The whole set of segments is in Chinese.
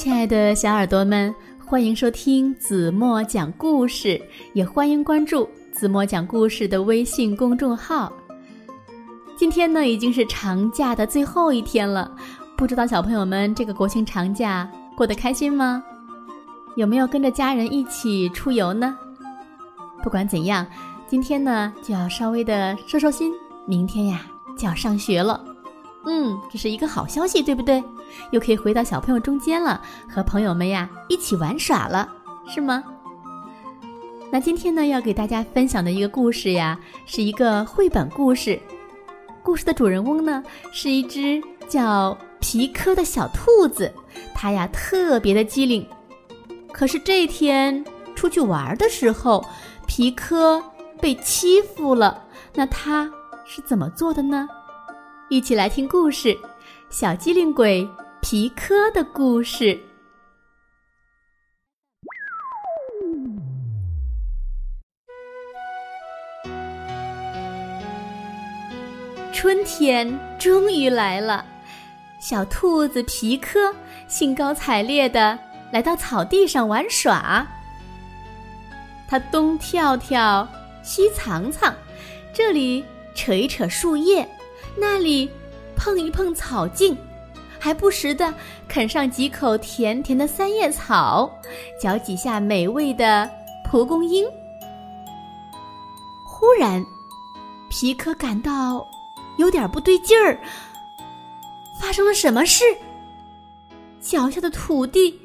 亲爱的小耳朵们，欢迎收听子墨讲故事，也欢迎关注子墨讲故事的微信公众号。今天呢，已经是长假的最后一天了，不知道小朋友们这个国庆长假过得开心吗？有没有跟着家人一起出游呢？不管怎样，今天呢就要稍微的收收心，明天呀就要上学了。嗯，这是一个好消息，对不对？又可以回到小朋友中间了，和朋友们呀一起玩耍了，是吗？那今天呢，要给大家分享的一个故事呀，是一个绘本故事。故事的主人翁呢，是一只叫皮科的小兔子，它呀特别的机灵。可是这天出去玩的时候，皮科被欺负了，那他是怎么做的呢？一起来听故事，《小机灵鬼皮科的故事》。春天终于来了，小兔子皮科兴高采烈的来到草地上玩耍。它东跳跳，西藏藏，这里扯一扯树叶。那里碰一碰草茎，还不时的啃上几口甜甜的三叶草，嚼几下美味的蒲公英。忽然，皮克感到有点不对劲儿，发生了什么事？脚下的土地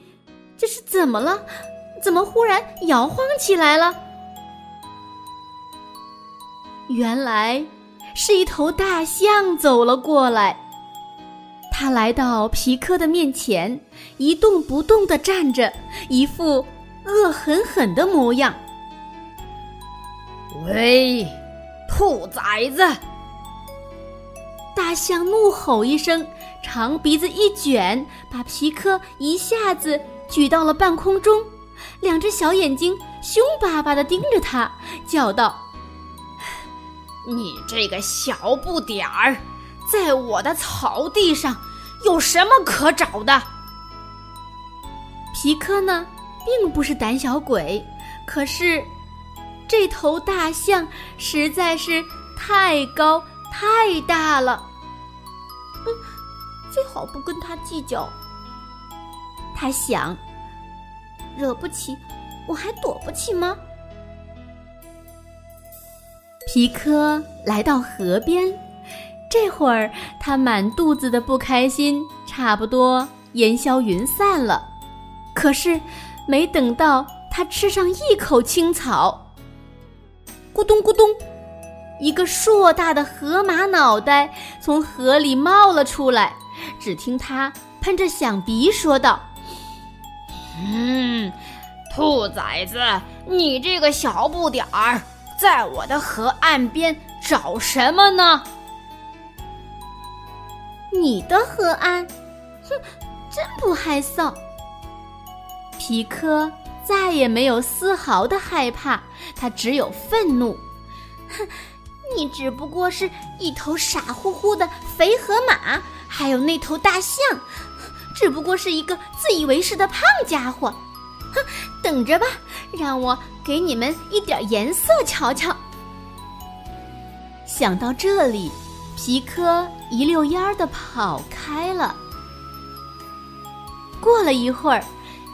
这是怎么了？怎么忽然摇晃起来了？原来。是一头大象走了过来，他来到皮克的面前，一动不动地站着，一副恶狠狠的模样。喂，兔崽子！大象怒吼一声，长鼻子一卷，把皮克一下子举到了半空中，两只小眼睛凶巴巴地盯着他，叫道。你这个小不点儿，在我的草地上有什么可找的？皮科呢，并不是胆小鬼，可是这头大象实在是太高太大了。最好不跟他计较。他想，惹不起，我还躲不起吗？皮科来到河边，这会儿他满肚子的不开心差不多烟消云散了。可是，没等到他吃上一口青草，咕咚咕咚，一个硕大的河马脑袋从河里冒了出来。只听他喷着响鼻说道：“嗯，兔崽子，你这个小不点儿。”在我的河岸边找什么呢？你的河岸，哼，真不害臊。皮科再也没有丝毫的害怕，他只有愤怒。哼，你只不过是一头傻乎乎的肥河马，还有那头大象，只不过是一个自以为是的胖家伙。哼，等着吧，让我给你们一点颜色瞧瞧。想到这里，皮科一溜烟儿的跑开了。过了一会儿，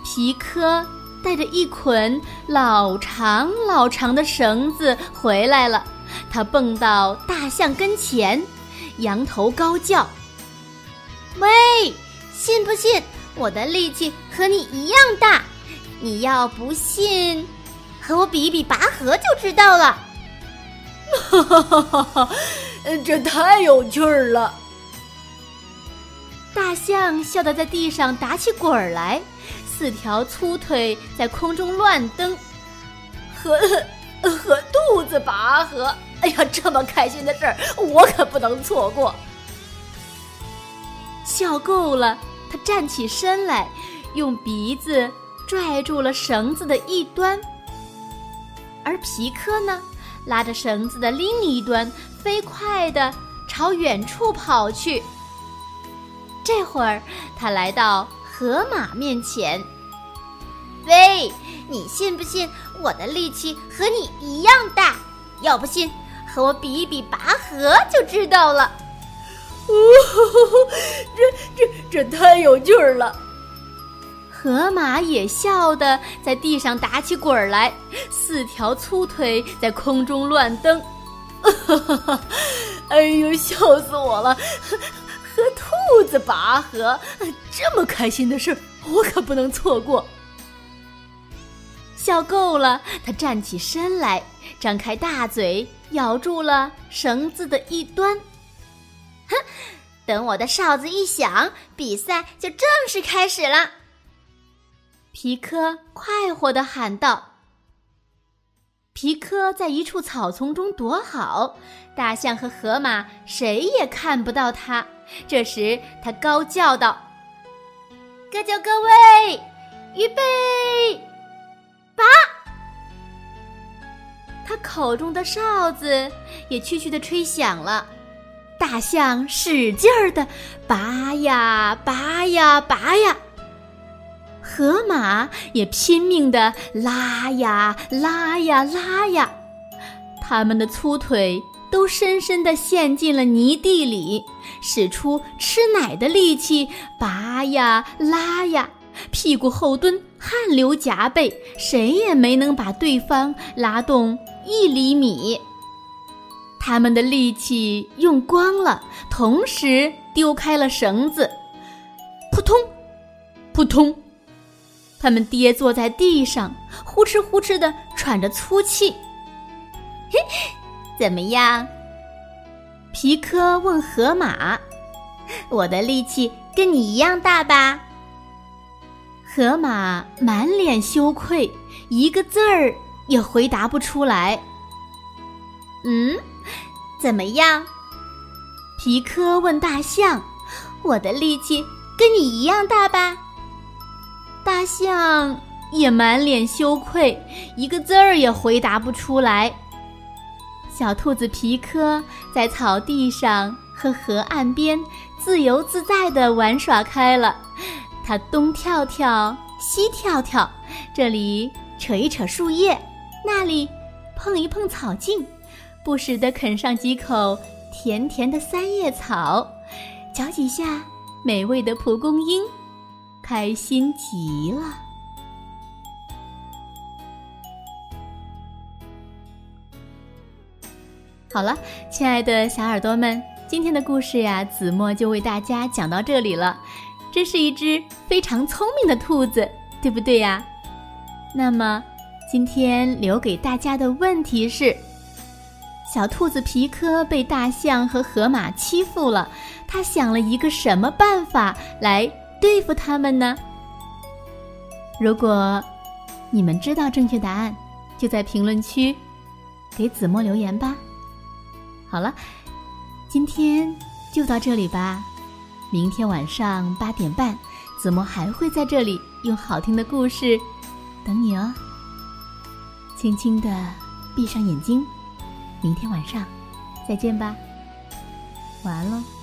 皮科带着一捆老长老长的绳子回来了。他蹦到大象跟前，仰头高叫：“喂，信不信我的力气和你一样大？”你要不信，和我比一比拔河就知道了。哈哈哈哈哈！这太有趣儿了。大象笑得在地上打起滚儿来，四条粗腿在空中乱蹬。和和肚子拔河，哎呀，这么开心的事儿，我可不能错过。笑够了，他站起身来，用鼻子。拽住了绳子的一端，而皮科呢，拉着绳子的另一端，飞快地朝远处跑去。这会儿，他来到河马面前。喂，你信不信我的力气和你一样大？要不信，和我比一比拔河就知道了。哦，这这这太有劲儿了！河马也笑得在地上打起滚儿来，四条粗腿在空中乱蹬。哎呦，笑死我了！和兔子拔河，这么开心的事儿，我可不能错过。笑够了，他站起身来，张开大嘴，咬住了绳子的一端。哼，等我的哨子一响，比赛就正式开始了。皮科快活地喊道。皮科在一处草丛中躲好，大象和河马谁也看不到他。这时，他高叫道：“各就各位，预备，拔！”他口中的哨子也区区的吹响了。大象使劲儿的拔呀拔呀拔呀，河马也拼命的拉呀拉呀拉呀，它们的粗腿都深深的陷进了泥地里，使出吃奶的力气拔呀拉呀，屁股后蹲，汗流浃背，谁也没能把对方拉动一厘米。他们的力气用光了，同时丢开了绳子，扑通，扑通，他们跌坐在地上，呼哧呼哧的喘着粗气。嘿，怎么样？皮科问河马：“我的力气跟你一样大吧？”河马满脸羞愧，一个字儿也回答不出来。嗯。怎么样？皮科问大象：“我的力气跟你一样大吧？”大象也满脸羞愧，一个字儿也回答不出来。小兔子皮科在草地上和河岸边自由自在地玩耍开了，它东跳跳，西跳跳，这里扯一扯树叶，那里碰一碰草茎。不时地啃上几口甜甜的三叶草，嚼几下美味的蒲公英，开心极了。好了，亲爱的小耳朵们，今天的故事呀，子墨就为大家讲到这里了。这是一只非常聪明的兔子，对不对呀？那么，今天留给大家的问题是。小兔子皮科被大象和河马欺负了，他想了一个什么办法来对付他们呢？如果你们知道正确答案，就在评论区给子墨留言吧。好了，今天就到这里吧。明天晚上八点半，子墨还会在这里用好听的故事等你哦。轻轻的闭上眼睛。明天晚上，再见吧，晚安喽。